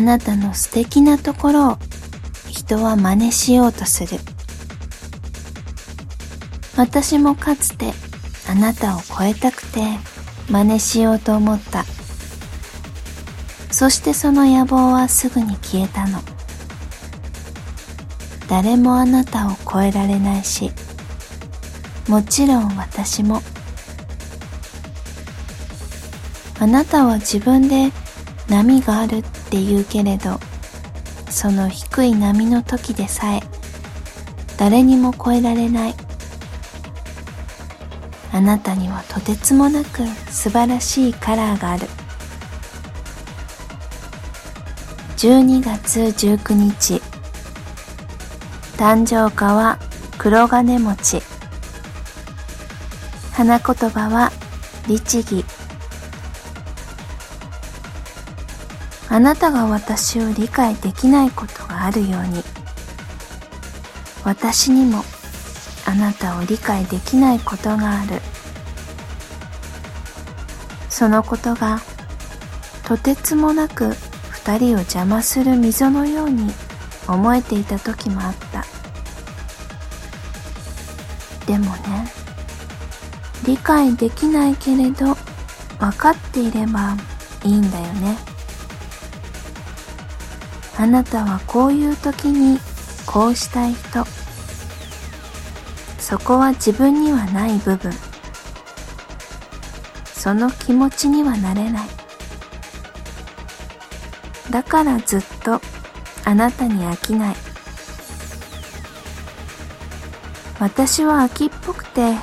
あなたの素敵なところを人は真似しようとする。私もかつてあなたを超えたくて真似しようと思った。そしてその野望はすぐに消えたの。誰もあなたを超えられないしもちろん私も。あなたは自分で波があるって言うけれどその低い波の時でさえ誰にも超えられない。あなたにはとてつもなく素晴らしいカラーがある。12月19日。誕生花は黒金餅花言葉は律儀。あなたが私を理解できないことがあるように。私にもあなたを理解できないことがある。そのことがとてつもなく二人を邪魔する溝のように思えていた時もあった。でもね理解できないけれど分かっていればいいんだよね。あなたはこういう時にこうしたい人。そこは自分にはない部分。その気持ちにはなれない。だからずっとあなたに飽きない。私は秋っぽくて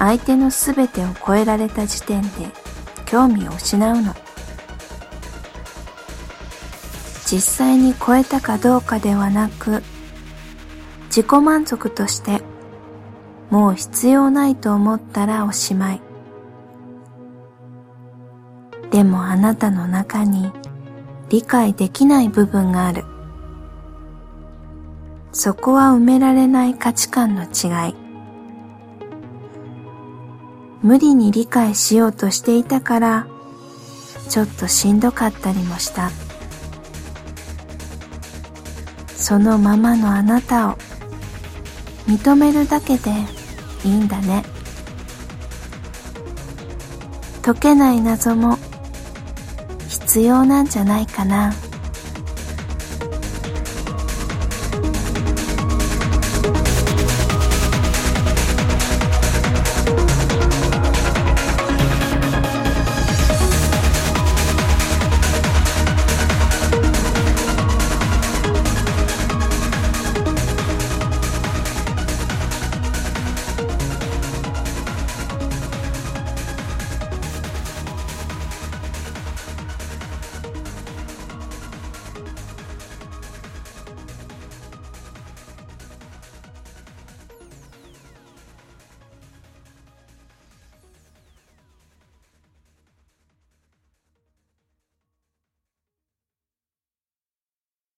相手のすべてを超えられた時点で興味を失うの。実際に超えたかどうかではなく自己満足としてもう必要ないと思ったらおしまい。でもあなたの中に理解できない部分がある。そこは埋められない価値観の違い。無理に理解しようとしていたからちょっとしんどかったりもした。そのままのあなたを認めるだけでいいんだね。解けない謎も必要なんじゃないかな。